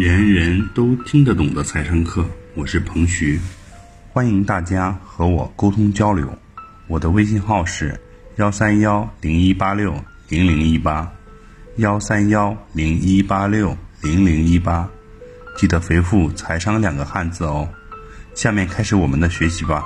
人人都听得懂的财商课，我是彭徐，欢迎大家和我沟通交流。我的微信号是幺三幺零一八六零零一八，幺三幺零一八六零零一八，记得回复“财商”两个汉字哦。下面开始我们的学习吧。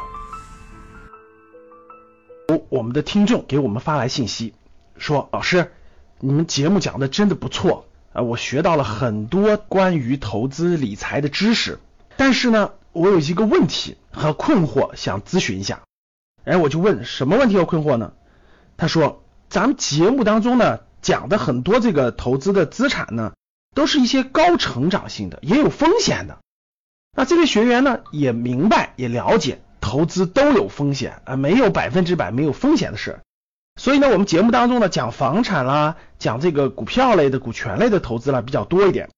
我们的听众给我们发来信息，说老师，你们节目讲的真的不错啊，我学到了很多关于投资理财的知识，但是呢，我有一个问题和困惑，想咨询一下。哎，我就问什么问题和困惑呢？他说，咱们节目当中呢讲的很多这个投资的资产呢，都是一些高成长性的，也有风险的。那这位学员呢也明白也了解，投资都有风险啊，没有百分之百没有风险的事。所以呢，我们节目当中呢讲房产啦，讲这个股票类的、股权类的投资啦比较多一点。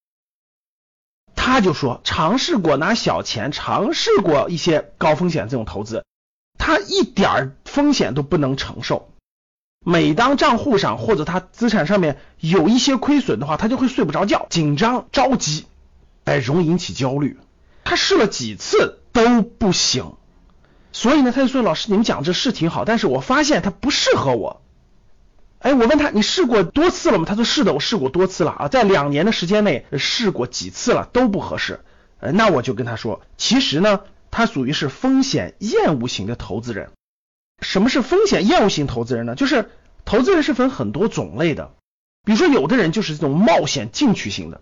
他就说，尝试过拿小钱，尝试过一些高风险这种投资，他一点风险都不能承受。每当账户上或者他资产上面有一些亏损的话，他就会睡不着觉，紧张着急，哎，容易引起焦虑。他试了几次都不行，所以呢，他就说：“老师，你们讲这是挺好，但是我发现它不适合我。”哎，我问他：“你试过多次了吗？”他说：“是的，我试过多次了啊，在两年的时间内试过几次了，都不合适。”呃，那我就跟他说：“其实呢，他属于是风险厌恶型的投资人。什么是风险厌恶型投资人呢？就是投资人是分很多种类的，比如说有的人就是这种冒险进取型的。”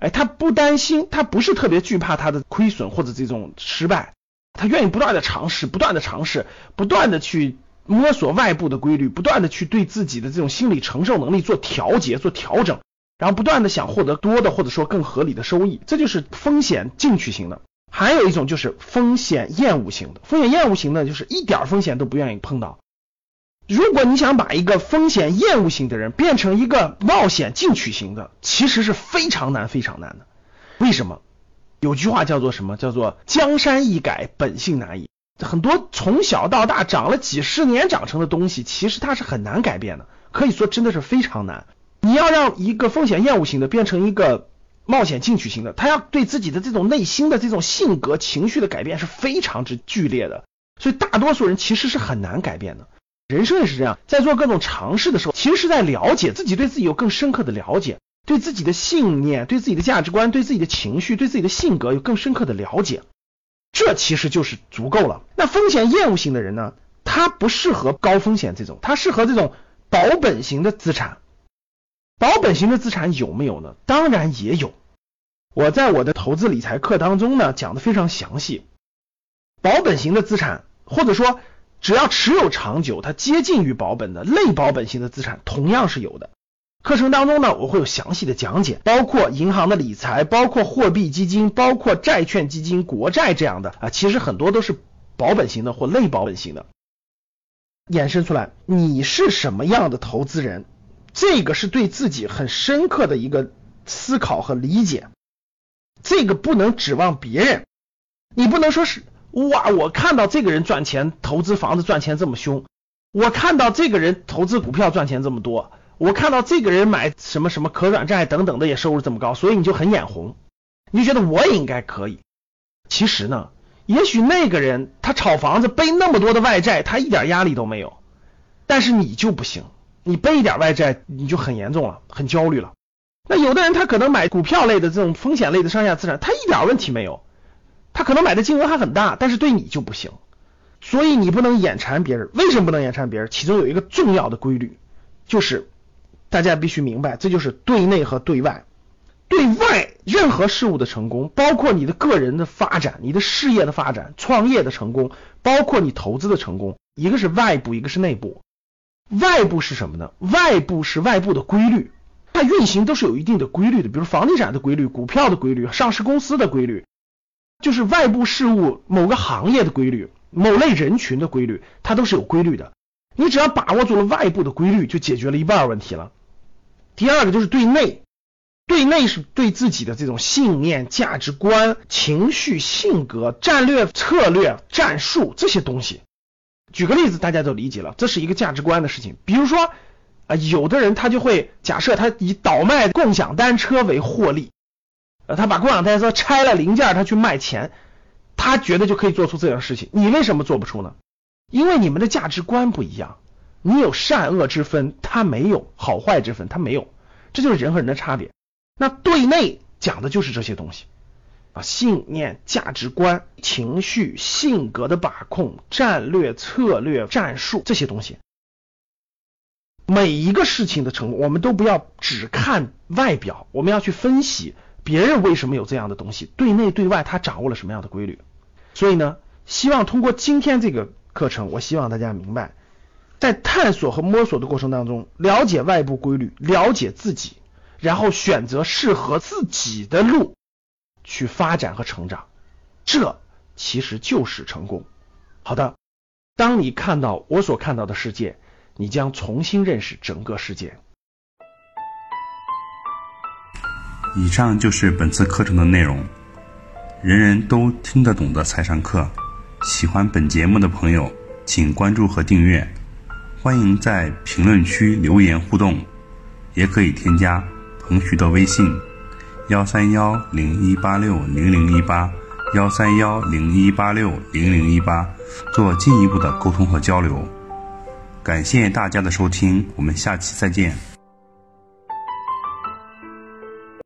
哎，他不担心，他不是特别惧怕他的亏损或者这种失败，他愿意不断的尝试，不断的尝试，不断的去摸索外部的规律，不断的去对自己的这种心理承受能力做调节、做调整，然后不断的想获得多的或者说更合理的收益，这就是风险进取型的。还有一种就是风险厌恶型的，风险厌恶型的就是一点风险都不愿意碰到。如果你想把一个风险厌恶型的人变成一个冒险进取型的，其实是非常难、非常难的。为什么？有句话叫做什么？叫做江山易改，本性难移。很多从小到大长了几十年长成的东西，其实它是很难改变的，可以说真的是非常难。你要让一个风险厌恶型的变成一个冒险进取型的，他要对自己的这种内心的这种性格、情绪的改变是非常之剧烈的。所以大多数人其实是很难改变的。人生也是这样，在做各种尝试的时候，其实是在了解自己，对自己有更深刻的了解，对自己的信念、对自己的价值观、对自己的情绪、对自己的性格有更深刻的了解，这其实就是足够了。那风险厌恶型的人呢，他不适合高风险这种，他适合这种保本型的资产。保本型的资产有没有呢？当然也有。我在我的投资理财课当中呢，讲的非常详细。保本型的资产，或者说。只要持有长久，它接近于保本的类保本型的资产同样是有的。课程当中呢，我会有详细的讲解，包括银行的理财，包括货币基金，包括债券基金、国债这样的啊，其实很多都是保本型的或类保本型的。衍生出来，你是什么样的投资人？这个是对自己很深刻的一个思考和理解，这个不能指望别人，你不能说是。哇！我看到这个人赚钱，投资房子赚钱这么凶；我看到这个人投资股票赚钱这么多；我看到这个人买什么什么可转债等等的也收入这么高，所以你就很眼红，你就觉得我也应该可以。其实呢，也许那个人他炒房子背那么多的外债，他一点压力都没有，但是你就不行，你背一点外债你就很严重了，很焦虑了。那有的人他可能买股票类的这种风险类的上下资产，他一点问题没有。他可能买的金额还很大，但是对你就不行，所以你不能眼馋别人。为什么不能眼馋别人？其中有一个重要的规律，就是大家必须明白，这就是对内和对外。对外任何事物的成功，包括你的个人的发展、你的事业的发展、创业的成功，包括你投资的成功，一个是外部，一个是内部。外部是什么呢？外部是外部的规律，它运行都是有一定的规律的，比如房地产的规律、股票的规律、上市公司的规律。就是外部事物、某个行业的规律、某类人群的规律，它都是有规律的。你只要把握住了外部的规律，就解决了一半问题了。第二个就是对内，对内是对自己的这种信念、价值观、情绪、性格、战略、策略、战术这些东西。举个例子，大家都理解了，这是一个价值观的事情。比如说啊，有的人他就会假设他以倒卖共享单车为获利。呃，他把共享单车拆了零件，他去卖钱，他觉得就可以做出这样的事情。你为什么做不出呢？因为你们的价值观不一样，你有善恶之分，他没有好坏之分，他没有，这就是人和人的差别。那对内讲的就是这些东西啊，信念、价值观、情绪、性格的把控、战略、策略、战术这些东西。每一个事情的成功，我们都不要只看外表，我们要去分析别人为什么有这样的东西，对内对外他掌握了什么样的规律。所以呢，希望通过今天这个课程，我希望大家明白，在探索和摸索的过程当中，了解外部规律，了解自己，然后选择适合自己的路去发展和成长，这其实就是成功。好的，当你看到我所看到的世界。你将重新认识整个世界。以上就是本次课程的内容，人人都听得懂的财商课。喜欢本节目的朋友，请关注和订阅。欢迎在评论区留言互动，也可以添加彭徐的微信：幺三幺零一八六零零一八幺三幺零一八六零零一八，做进一步的沟通和交流。感谢大家的收听，我们下期再见。